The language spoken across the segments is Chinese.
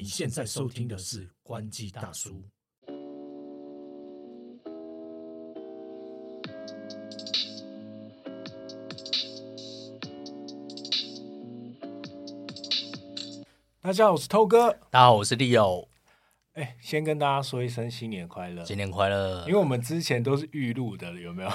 你现在收听的是关机大叔。大家好，我是偷哥。大家好，我是 Leo，哎，先跟大家说一声新年快乐，新年快乐因为！我们之前都是预录的，有没有？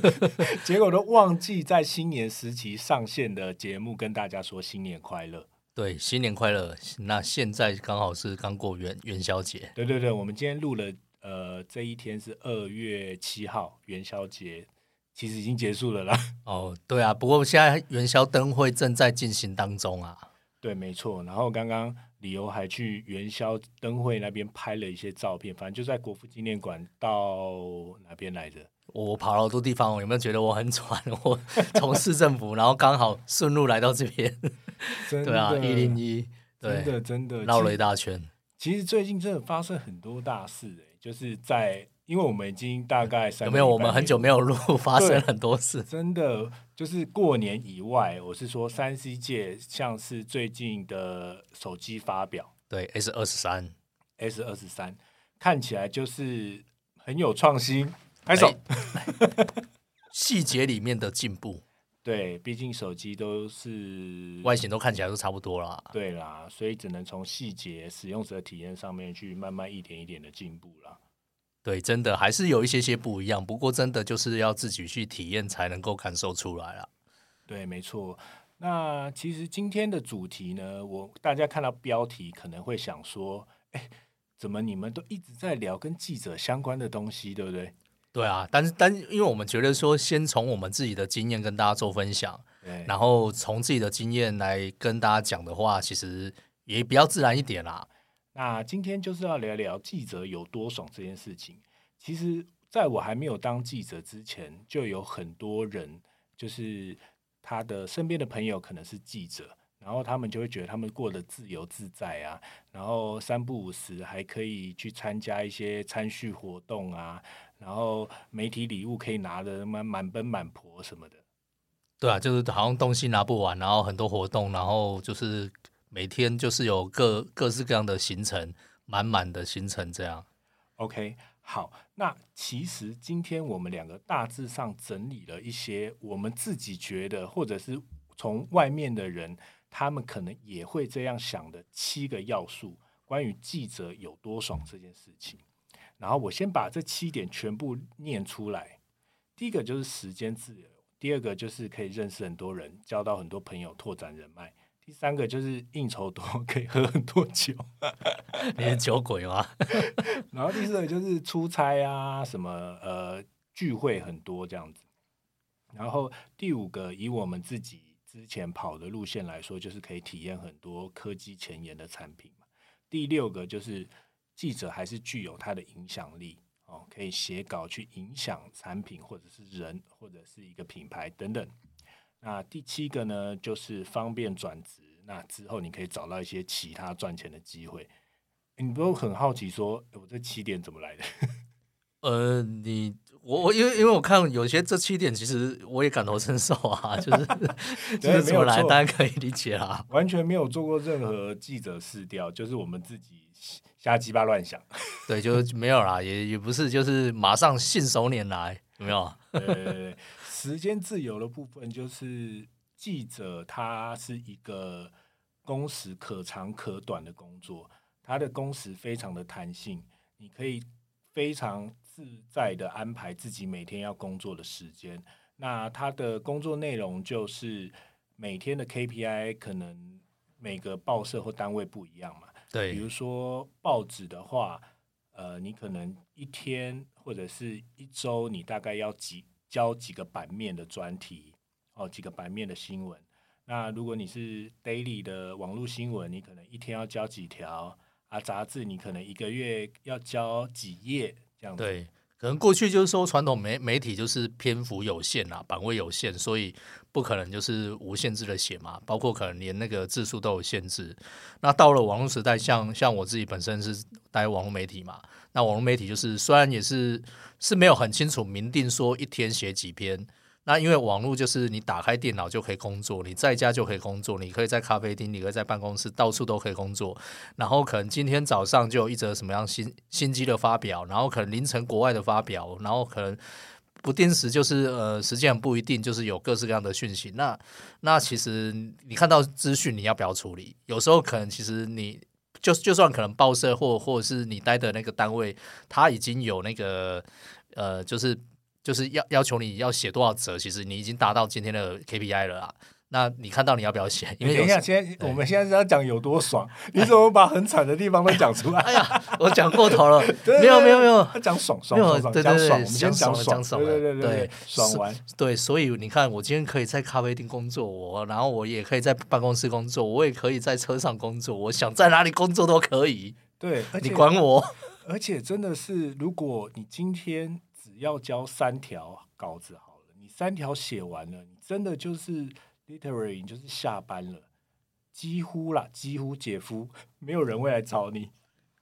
结果都忘记在新年时期上线的节目跟大家说新年快乐。对，新年快乐！那现在刚好是刚过元元宵节，对对对，我们今天录了，呃，这一天是二月七号元宵节，其实已经结束了啦。哦，对啊，不过现在元宵灯会正在进行当中啊。对，没错。然后刚刚李由还去元宵灯会那边拍了一些照片，反正就在国父纪念馆到哪边来着？我跑了好多地方，有没有觉得我很喘？我从市政府，然后刚好顺路来到这边。对啊，一零一，真对，的真的绕了一大圈。其实最近真的发生很多大事、欸，就是在因为我们已经大概三有没有？我们很久没有录，发生对很多事。真的就是过年以外，我是说三 C 界，像是最近的手机发表对，S 二十三，S 二十三，看起来就是很有创新，拍手。细节里面的进步，对，毕竟手机都是外形都看起来都差不多啦。对啦，所以只能从细节、使用者体验上面去慢慢一点一点的进步啦。对，真的还是有一些些不一样，不过真的就是要自己去体验才能够感受出来啦。对，没错。那其实今天的主题呢，我大家看到标题可能会想说，哎，怎么你们都一直在聊跟记者相关的东西，对不对？对啊，但是但因为我们觉得说，先从我们自己的经验跟大家做分享，对，然后从自己的经验来跟大家讲的话，其实也比较自然一点啦。那今天就是要聊聊记者有多爽这件事情。其实，在我还没有当记者之前，就有很多人，就是他的身边的朋友可能是记者，然后他们就会觉得他们过得自由自在啊，然后三不五时还可以去参加一些参叙活动啊，然后媒体礼物可以拿的满满奔满婆什么的。对啊，就是好像东西拿不完，然后很多活动，然后就是每天就是有各各式各样的行程，满满的行程这样。OK，好，那其实今天我们两个大致上整理了一些我们自己觉得，或者是从外面的人，他们可能也会这样想的七个要素，关于记者有多爽这件事情。然后我先把这七点全部念出来。第一个就是时间自由，第二个就是可以认识很多人，交到很多朋友，拓展人脉。第三个就是应酬多，可以喝很多酒。你是酒鬼吗？然后第四个就是出差啊，什么呃聚会很多这样子。然后第五个，以我们自己之前跑的路线来说，就是可以体验很多科技前沿的产品嘛。第六个就是记者还是具有他的影响力哦，可以写稿去影响产品或者是人或者是一个品牌等等。那第七个呢，就是方便转职，那之后你可以找到一些其他赚钱的机会。你都很好奇说，我这七点怎么来的？呃，你我我因为因为我看有些这七点，其实我也感同身受啊，就是 就是怎么来，没有错大家可以理解啦。完全没有做过任何记者试调，就是我们自己瞎鸡巴乱想。对，就没有啦，也也不是，就是马上信手拈来，有没有？呃，时间自由的部分就是记者他是一个工时可长可短的工作，他的工时非常的弹性，你可以非常自在的安排自己每天要工作的时间。那他的工作内容就是每天的 KPI 可能每个报社或单位不一样嘛，对比如说报纸的话，呃，你可能一天或者是一周，你大概要几交几个版面的专题，哦，几个版面的新闻。那如果你是 daily 的网络新闻，你可能一天要交几条啊，杂志你可能一个月要交几页这样子。可能过去就是说传统媒媒体就是篇幅有限啊，版位有限，所以不可能就是无限制的写嘛，包括可能连那个字数都有限制。那到了网络时代，像像我自己本身是待网络媒体嘛，那网络媒体就是虽然也是是没有很清楚明定说一天写几篇，那因为网络就是你打开电脑就可以工作，你在家就可以工作，你可以在咖啡厅，你可以在办公室，到处都可以工作。然后可能今天早上就有一则什么样新新机的发表，然后可能凌晨国外的发表，然后可能不定时就是呃时间不一定，就是有各式各样的讯息。那那其实你看到资讯，你要不要处理？有时候可能其实你就就算可能报社或或者是你待的那个单位，他已经有那个呃就是。就是要要求你要写多少折，其实你已经达到今天的 KPI 了啊。那你看到你要不要写？因为等一下，现在我们现在是要讲有多爽，你怎么把很惨的地方都讲出来？哎呀，我讲过头了，没有没有没有，讲爽爽爽爽，讲爽，我们先讲爽，对对对对，爽完。对，所以你看，我今天可以在咖啡厅工作，我然后我也可以在办公室工作，我也可以在车上工作，我想在哪里工作都可以。对，你管我。而且真的是，如果你今天。要交三条稿子好了，你三条写完了，你真的就是 literally 就是下班了，几乎啦，几乎姐夫没有人会来找你。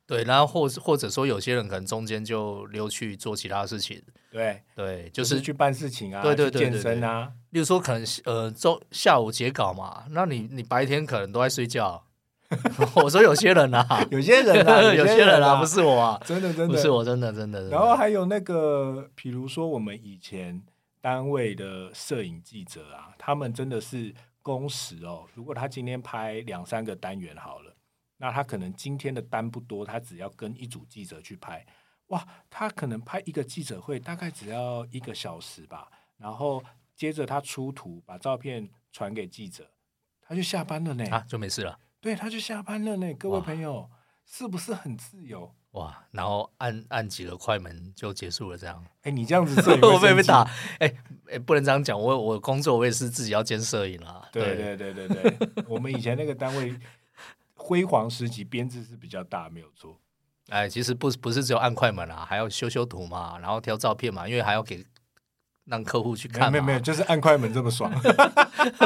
对，然后或或者说有些人可能中间就溜去做其他事情。对对，就是去办事情啊，对对对，健身啊。例如说可能呃周下午截稿嘛，那你你白天可能都在睡觉。我说有些人啊，有些人啊，有些人啊，不是我啊，真的真的不是我，真的真的。然后还有那个，比如说我们以前单位的摄影记者啊，他们真的是工时哦。如果他今天拍两三个单元好了，那他可能今天的单不多，他只要跟一组记者去拍，哇，他可能拍一个记者会大概只要一个小时吧。然后接着他出图，把照片传给记者，他就下班了呢，啊，就没事了。对，他就下班了呢。各位朋友，是不是很自由？哇！然后按按几个快门就结束了，这样。哎，你这样子，我被被打。哎哎，不能这样讲。我我工作我也是自己要兼摄影啦。对对对对对，我们以前那个单位辉煌时期编制是比较大，没有错。哎，其实不不是只有按快门啊，还要修修图嘛，然后挑照片嘛，因为还要给。让客户去看，没有没有，就是按快门这么爽。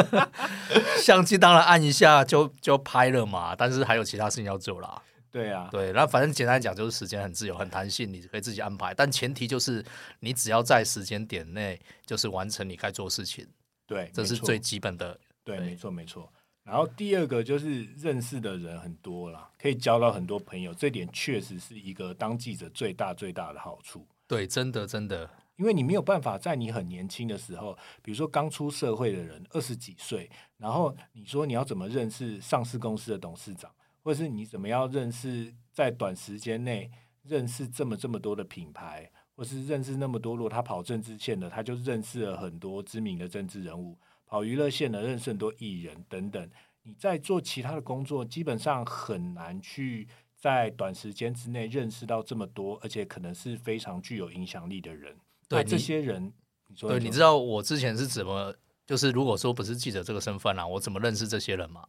相机当然按一下就就拍了嘛，但是还有其他事情要做啦。对啊，对，那反正简单讲就是时间很自由、很弹性，你可以自己安排。但前提就是你只要在时间点内，就是完成你该做事情。对，这是最基本的。对，没错没错。然后第二个就是认识的人很多啦，可以交到很多朋友，这点确实是一个当记者最大最大的好处。对，真的真的。因为你没有办法在你很年轻的时候，比如说刚出社会的人二十几岁，然后你说你要怎么认识上市公司的董事长，或者是你怎么样认识在短时间内认识这么这么多的品牌，或是认识那么多，如果他跑政治线的，他就认识了很多知名的政治人物；跑娱乐线的，认识很多艺人等等。你在做其他的工作，基本上很难去在短时间之内认识到这么多，而且可能是非常具有影响力的人。对这些人，对，你知道我之前是怎么，就是如果说不是记者这个身份啊，我怎么认识这些人嘛？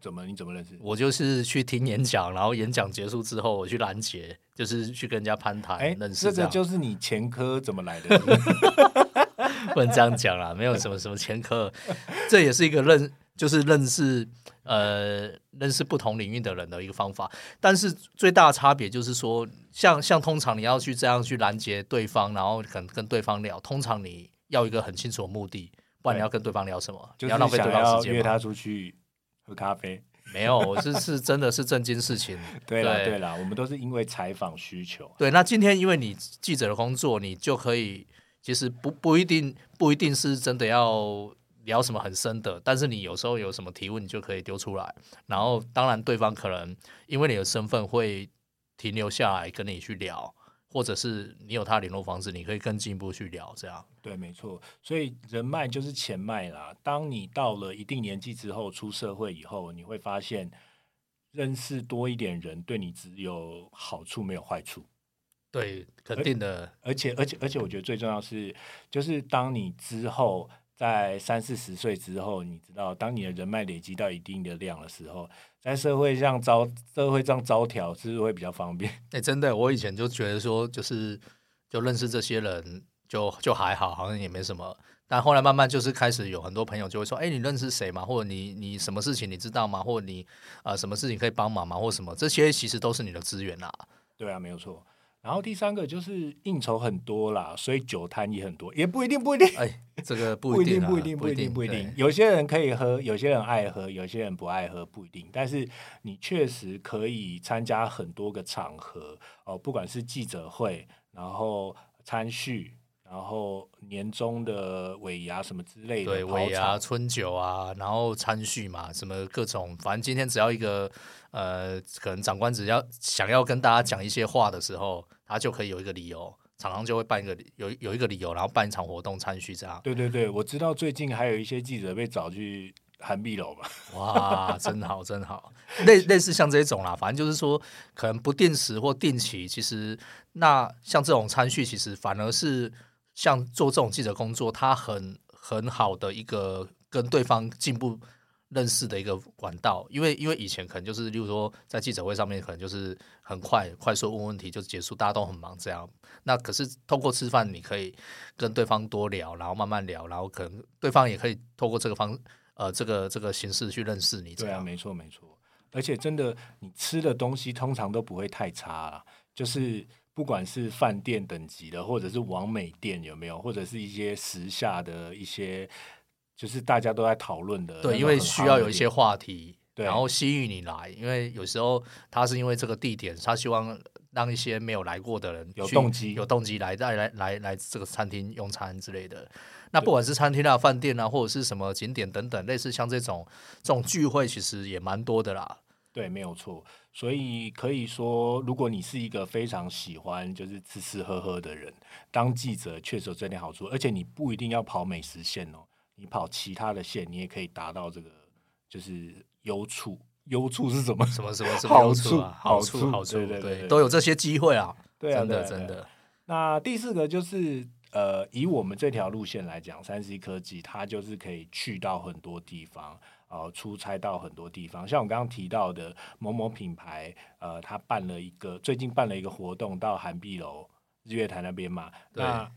怎么？你怎么认识？我就是去听演讲，然后演讲结束之后，我去拦截，就是去跟人家攀谈，认识。这个就是你前科怎么来的？不能这样讲啦，没有什么什么前科，这也是一个认，就是认识。呃，认识不同领域的人的一个方法，但是最大的差别就是说，像像通常你要去这样去拦截对方，然后可能跟对方聊，通常你要一个很清楚的目的，不然你要跟对方聊什么？就是浪费对方时间约他出去喝咖啡？没有，我是是真的是正经事情。对了对了，我们都是因为采访需求。对，那今天因为你记者的工作，你就可以，其实不不一定不一定是真的要。聊什么很深的，但是你有时候有什么提问，你就可以丢出来。然后，当然对方可能因为你的身份会停留下来跟你去聊，或者是你有他联络方式，你可以更进一步去聊。这样对，没错。所以人脉就是钱脉啦。当你到了一定年纪之后，出社会以后，你会发现认识多一点人，对你只有好处没有坏处。对，肯定的。而且，而且，而且，我觉得最重要是，就是当你之后。在三四十岁之后，你知道，当你的人脉累积到一定的量的时候，在社会上招社会上招条，是不是会比较方便？哎，真的，我以前就觉得说，就是就认识这些人，就就还好，好像也没什么。但后来慢慢就是开始有很多朋友就会说，哎，你认识谁吗？或者你你什么事情你知道吗？或者你啊什么事情可以帮忙吗？或什么这些其实都是你的资源啊。对啊，没有错。然后第三个就是应酬很多啦，所以酒摊也很多，也不一定，不一定，哎，这个不 不一定啊，不一定，不不一定，不一定。有些人可以喝，有些人爱喝，有些人不爱喝，不一定。但是你确实可以参加很多个场合哦，不管是记者会，然后餐叙，然后年终的尾牙什么之类的，对，尾牙、春酒啊，然后餐叙嘛，什么各种，反正今天只要一个呃，可能长官只要想要跟大家讲一些话的时候，他就可以有一个理由，常常就会办一个有有一个理由，然后办一场活动餐叙这样。对对对，我知道最近还有一些记者被找去韩碧楼嘛，哇，真好，真好，类类似像这种啦，反正就是说，可能不定时或定期，其实那像这种餐叙，其实反而是像做这种记者工作，他很很好的一个跟对方进步认识的一个管道，因为因为以前可能就是，例如说在记者会上面，可能就是很快快速问问题就结束，大家都很忙这样。那可是通过吃饭，你可以跟对方多聊，然后慢慢聊，然后可能对方也可以透过这个方呃这个这个形式去认识你，这对啊，样。没错没错。而且真的，你吃的东西通常都不会太差啦，就是不管是饭店等级的，或者是王美店有没有，或者是一些时下的一些，就是大家都在讨论的对，因为需要有一些话题，然后吸引你来。因为有时候他是因为这个地点，他希望让一些没有来过的人有动机有动机来来来来来这个餐厅用餐之类的。那不管是餐厅啊、饭店啊，或者是什么景点等等，类似像这种这种聚会，其实也蛮多的啦。对，没有错。所以可以说，如果你是一个非常喜欢就是吃吃喝喝的人，当记者确实有这点好处，而且你不一定要跑美食线哦，你跑其他的线，你也可以达到这个就是优处。优处是什么？什么什么什么好优处啊，好处好处，对对都有这些机会啊，对啊，真的真的。那第四个就是呃，以我们这条路线来讲，三 C 科技它就是可以去到很多地方，呃，出差到很多地方。像我刚刚提到的某某品牌，呃，他办了一个最近办了一个活动到韩碧楼日月潭那边嘛。那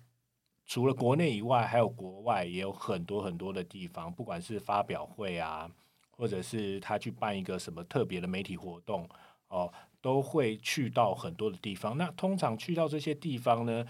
除了国内以外，还有国外也有很多很多的地方，不管是发表会啊，或者是他去办一个什么特别的媒体活动哦，都会去到很多的地方。那通常去到这些地方呢，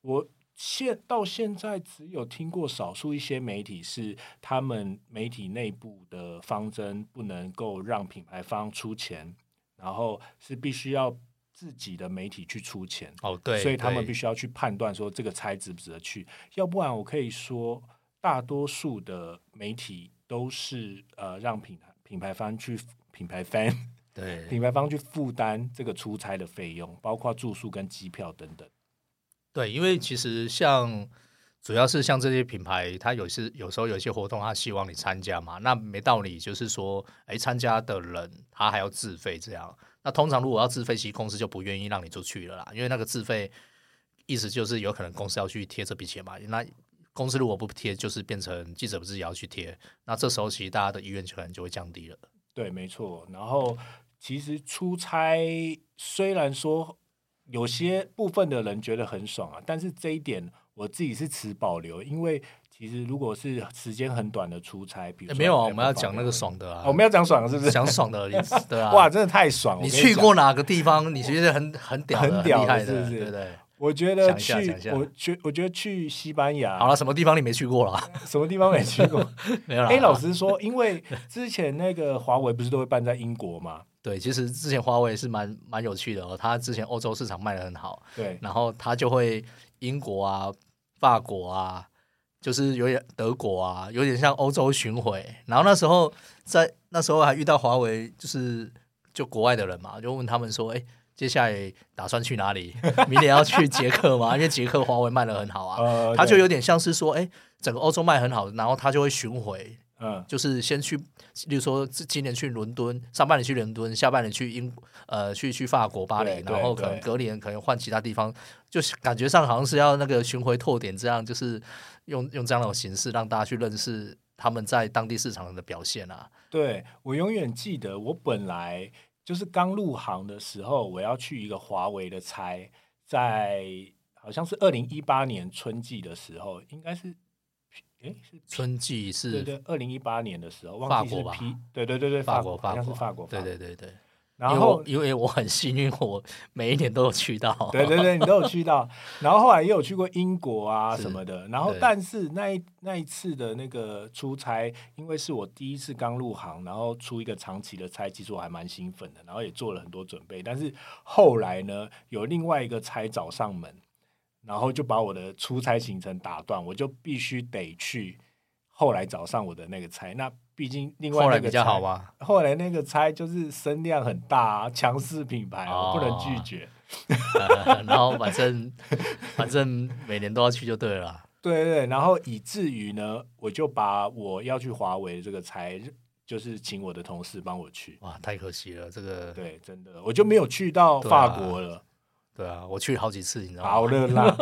我现到现在只有听过少数一些媒体是他们媒体内部的方针不能够让品牌方出钱，然后是必须要自己的媒体去出钱。哦，对，所以他们必须要去判断说这个差值不值得去，要不然我可以说，大多数的媒体都是呃让品牌品牌方去品牌方对品牌方去负担这个出差的费用，包括住宿跟机票等等。对，因为其实像主要是像这些品牌，它有些有时候有些活动，它希望你参加嘛，那没道理就是说，哎，参加的人他还要自费这样。那通常如果要自费，其实公司就不愿意让你出去了啦，因为那个自费意思就是有可能公司要去贴这笔钱嘛。那公司如果不贴，就是变成记者不是也要去贴，那这时候其实大家的意愿可能就会降低了。对，没错。然后其实出差虽然说有些部分的人觉得很爽啊，但是这一点我自己是持保留，因为其实如果是时间很短的出差，比如说诶没有啊，我们要讲那个爽的啊，哦我们要讲爽的是不是？讲爽的，对啊，哇，真的太爽！你去过哪个地方？你觉得很很屌的、很屌的厉害的，是不是对不对？我觉得去我觉我觉得去西班牙，好了，什么地方你没去过了？什么地方没去过？没有啦。哎，老实说，因为之前那个华为不是都会办在英国嘛？对，其实之前华为是蛮蛮有趣的哦，它之前欧洲市场卖的很好，对，然后它就会英国啊、法国啊，就是有点德国啊，有点像欧洲巡回。然后那时候在那时候还遇到华为，就是就国外的人嘛，就问他们说：“哎，接下来打算去哪里？明年要去捷克吗？因为捷克华为卖的很好啊。”呃，他就有点像是说，哎，整个欧洲卖很好，然后他就会巡回，嗯，就是先去，例如说今年去伦敦，上半年去伦敦，下半年去英呃去去法国巴黎然后可能隔年可能换其他地方，就是感觉上好像是要那个巡回拓点，这样就是用用这样的形式让大家去认识他们在当地市场的表现啊。对我永远记得，我本来就是刚入行的时候，我要去一个华为的差，在好像是二零一八年春季的时候，应该是，诶，是春季是对对，二零一八年的时候，忘记是法国吧？P，对对对对，法国好像是国。法国，法国，对对对对，然后因为我因为我很幸运，我每一年都有去到。对对对，你都有去到，然后后来也有去过英国啊是什么的，然后对。但是那一那一次的那个出差，因为是我第一次刚入行，然后出一个长期的差，其实我还蛮兴奋的，然后也做了很多准备，但是后来呢，有另外一个差找上门，然后就把我的出差行程打断，我就必须得去后来找上我的那个差，那毕竟另外那个差比较好？吗？后来那个差就是声量很大啊，强势品牌啊，我不能拒哦绝。呃然后反正反正每年都要去就对了啦。对对对，然后以至于呢，我就把我要去华为的这个差，就是请我的同事帮我去。哇，太可惜了，这个对，真的，我就没有去到法国了。对啊，我去好几次，你知道吗？好了啦，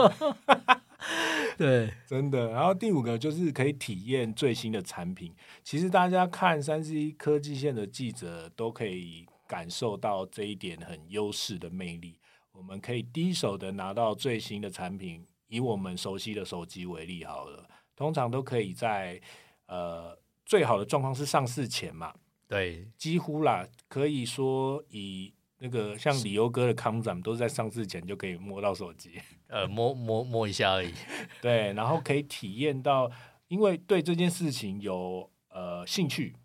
对，真的。然后第五个就是可以体验最新的产品。其实大家看三 C 科技线的记者都可以感受到这一点很优势的魅力。我们可以第一手的拿到最新的产品，以我们熟悉的手机为例好了，通常都可以在呃最好的状况是上市前嘛，对，几乎啦，可以说以那个像李优哥的康展都是在上市前就可以摸到手机。呃，摸摸摸一下而已。对，然后可以体验到，因为对这件事情有呃兴趣，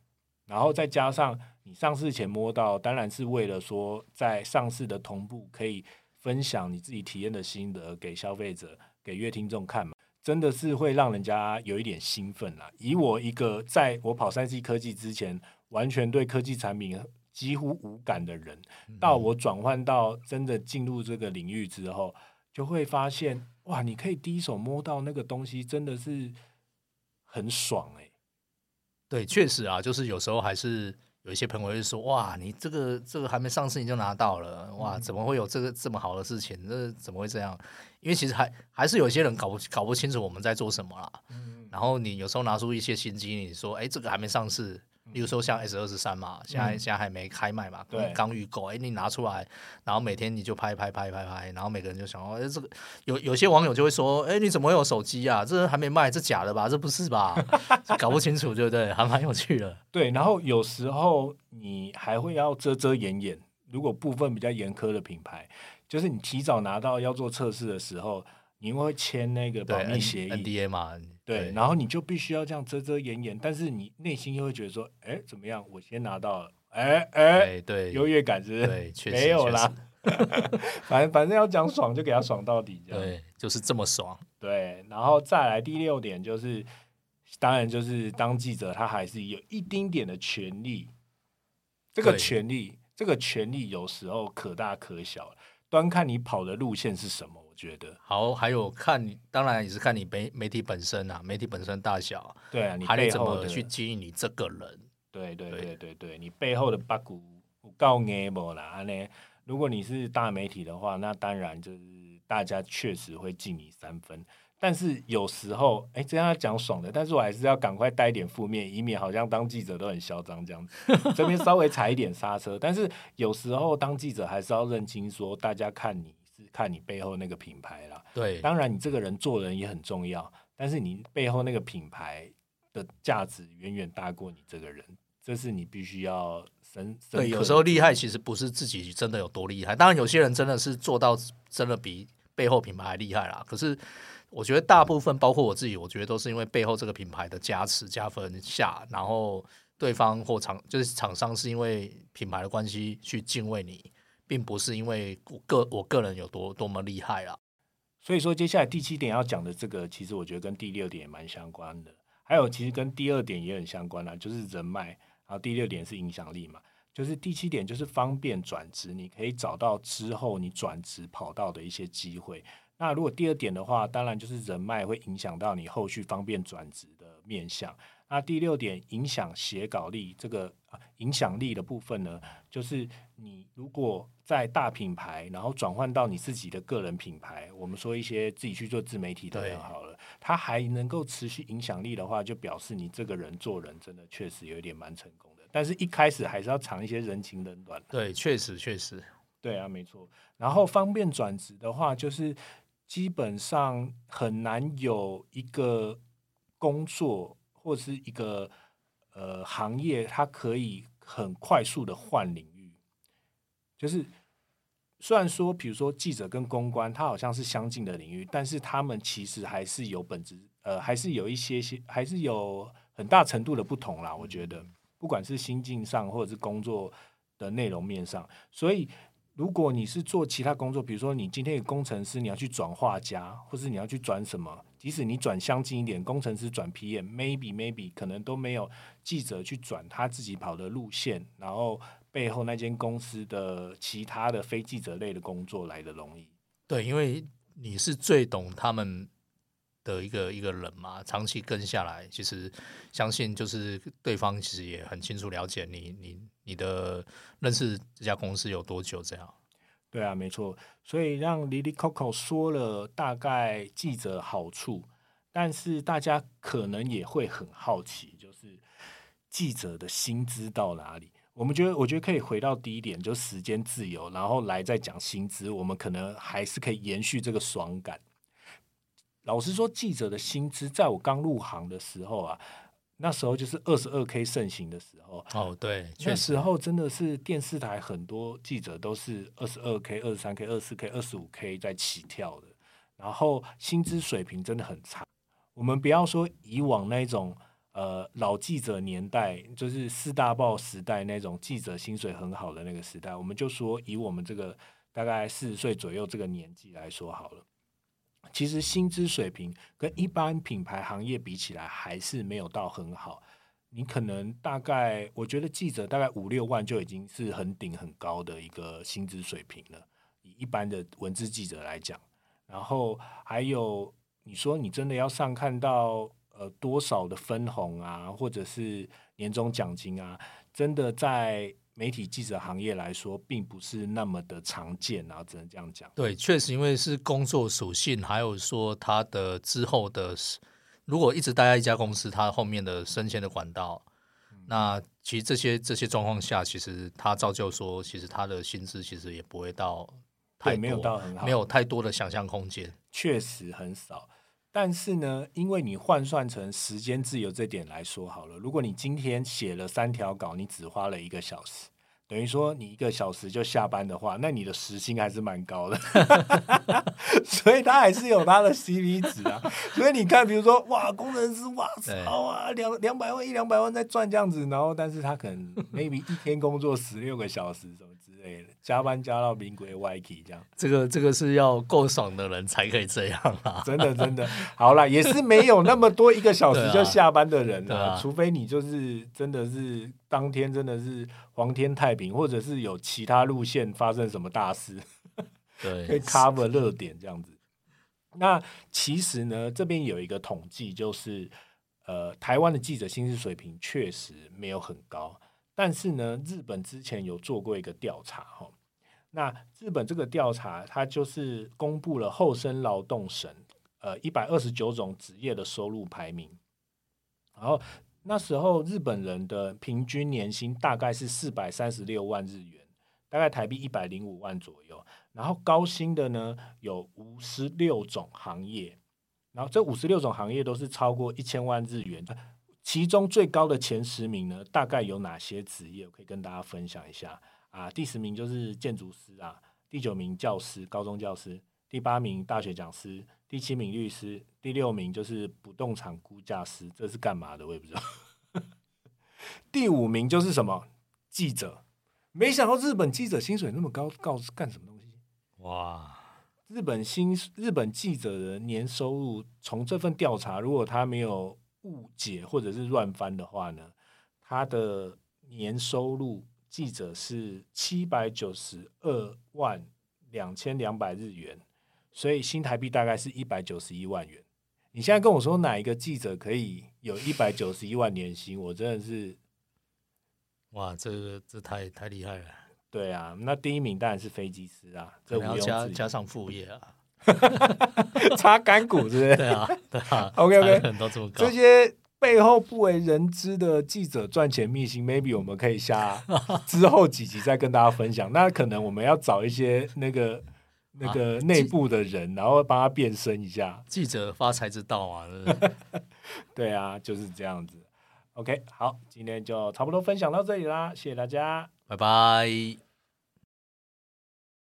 然后再加上你上市前摸到，当然是为了说在上市的同步可以分享你自己体验的心得给消费者、给乐听众看嘛，真的是会让人家有一点兴奋啦。以我一个在我跑三 C 科技之前，完全对科技产品几乎无感的人，到我转换到真的进入这个领域之后，就会发现哇，你可以第一手摸到那个东西，真的是很爽哎、对，确实啊，就是有时候还是有一些朋友会说，哇，你这个这个还没上市你就拿到了，哇，嗯怎么会有这个这么好的事情？这怎么会这样？因为其实还还是有一些人搞不搞不清楚我们在做什么啦。嗯，然后你有时候拿出一些新机，你说，哎，这个还没上市。例如说像 S 二十三嘛，现在、嗯现在还没开卖嘛，对刚预购，哎，你拿出来，然后每天你就拍拍拍拍拍，然后每个人就想，哎，这个有有些网友就会说，哎，你怎么会有手机啊？这还没卖，这假的吧？这不是吧？搞不清楚，对不对？还蛮有趣的。对，然后有时候你还会要遮遮掩掩，如果部分比较严苛的品牌，就是你提早拿到要做测试的时候，你会签那个保密协议，NDA 嘛，对，然后你就必须要这样遮遮掩掩，但是你内心又会觉得说，哎，怎么样？我先拿到了，哎哎，对对优越感是不是？对，确实没有啦，反正反正要讲爽就给他爽到底，对，就是这么爽。对，然后再来第六点就是，当然就是当记者，他还是有一丁点的权利。这个权利，这个权利有时候可大可小，端看你跑的路线是什么。我觉得，好，还有看你，当然也是看你媒媒体本身啊，媒体本身大小，对啊，你还得怎么去经营你这个人。对对对对对对，你背后的八股告 a 不啦？安呢？如果你是大媒体的话，那当然就是大家确实会敬你三分。但是有时候，哎，这样要讲爽的，但是我还是要赶快带一点负面，以免好像当记者都很嚣张这样子。这边稍微踩一点刹车，但是有时候当记者还是要认清说，大家看你是看你背后那个品牌啦。对，当然，你这个人做人也很重要，但是你背后那个品牌的价值远远大过你这个人，这是你必须要深深对，有时候厉害其实不是自己真的有多厉害，当然有些人真的是做到真的比背后品牌还厉害啦。可是我觉得大部分，包括我自己，我觉得都是因为背后这个品牌的加持加分下，然后对方或厂就是厂商是因为品牌的关系去敬畏你，并不是因为我个我个人有多多么厉害啊。所以说，接下来第七点要讲的这个，其实我觉得跟第六点也蛮相关的，还有其实跟第二点也很相关啦，就是人脉。然后第六点是影响力嘛，就是第七点就是方便转职，你可以找到之后你转职跑道的一些机会。那如果第二点的话，当然就是人脉会影响到你后续方便转职的面向。那第六点影响写稿力这个、啊影响力的部分呢，就是你如果在大品牌，然后转换到你自己的个人品牌，我们说一些自己去做自媒体的人好了，他还能够持续影响力的话，就表示你这个人做人真的确实有一点蛮成功的。但是一开始还是要尝一些人情冷暖。对，确实确实，对啊，没错。然后方便转职的话，就是基本上很难有一个工作或是一个呃行业，它可以很快速的换领域。就是虽然说，比如说记者跟公关，它好像是相近的领域，但是他们其实还是有本质，呃，还是有一些些，还是有很大程度的不同啦。我觉得，不管是心境上，或者是工作的内容面上，所以如果你是做其他工作，比如说你今天有工程师，你要去转画家，或是你要去转什么，即使你转相近一点，工程师转 PM，maybe maybe 可能都没有记者去转他自己跑的路线，然后。背后那间公司的其他的非记者类的工作来的容易，对，因为你是最懂他们的一个一个人嘛，长期跟下来，其实相信就是对方其实也很清楚了解你，你你的认识这家公司有多久这样？对啊，没错，所以让 Lily Coco 说了大概记者好处，但是大家可能也会很好奇，就是记者的薪资到哪里？我们觉得，我觉得可以回到第一点，就时间自由，然后来再讲薪资。我们可能还是可以延续这个爽感。老实说，记者的薪资，在我刚入行的时候啊，那时候就是二十二 K 盛行的时候。哦，对，那时候真的是电视台很多记者都是二十二 K、二十三 K、二十四 K、二十五 K 在起跳的，然后薪资水平真的很差。我们不要说以往那种。呃，老记者年代就是四大报时代那种记者薪水很好的那个时代，我们就说以我们这个大概四十岁左右这个年纪来说好了，其实薪资水平跟一般品牌行业比起来还是没有到很好。你可能大概，我觉得记者大概五六万就已经是很顶很高的一个薪资水平了，以一般的文字记者来讲。然后还有你说你真的要上看到。呃，多少的分红啊，或者是年终奖金啊，真的在媒体记者行业来说，并不是那么的常见啊，只能这样讲。对，确实，因为是工作属性，还有说他的之后的，如果一直待在一家公司，他后面的升迁的管道，那其实这些这些状况下，其实他造就说，其实他的薪资其实也不会到太没有到很好，没有太多的想象空间，确实很少。但是呢，因为你换算成时间自由这点来说好了，如果你今天写了三条稿，你只花了一个小时，等于说你一个小时就下班的话，那你的时薪还是蛮高的，所以他还是有他的 CP 值啊。所以你看，比如说哇，工程师哇操啊，两两百万一两百万在赚这样子，然后但是他可能 maybe 一天工作十六个小时什么。加班加到民国歪这样，这个这个是要够爽的人才可以这样啊！真的真的，好了，也是没有那么多一个小时就下班的人啊，除非你就是真的是当天真的是皇天太平，或者是有其他路线发生什么大事，对，可以 cover 热点这样子。那其实呢，这边有一个统计，就是呃，台湾的记者薪资水平确实没有很高，但是呢，日本之前有做过一个调查哈。那日本这个调查，它就是公布了厚生劳动省呃一百二十九种职业的收入排名，然后那时候日本人的平均年薪大概是四百三十六万日元，大概台币一百零五万左右。然后高薪的呢有五十六种行业，然后这五十六种行业都是超过一千万日元。其中最高的前十名呢，大概有哪些职业？我可以跟大家分享一下。啊，第十名就是建筑师啊，第九名教师，高中教师，第八名大学讲师，第七名律师，第六名就是不动产估价师，这是干嘛的？我也不知道。第五名就是什么记者？没想到日本记者薪水那么高，告干什么东西？哇！日本新日本记者的年收入，从这份调查，如果他没有误解或者是乱翻的话呢，他的年收入。记者是七百九十二万两千两百日元，所以新台币大概是一百九十一万元。你现在跟我说哪一个记者可以有一百九十一万年薪？我真的是，哇，这个这太太厉害了。对啊，那第一名当然是飞机师啊，这要加加上副业啊，插干股是不是？对啊，对啊。OK OK，很多这么高这些。背后不为人知的记者赚钱秘辛，maybe 我们可以下之后几集再跟大家分享。那可能我们要找一些那个那个内部的人，然后帮他变身一下。记者发财之道啊，对啊，就是这样子。OK，好，今天就差不多分享到这里啦，谢谢大家，拜拜。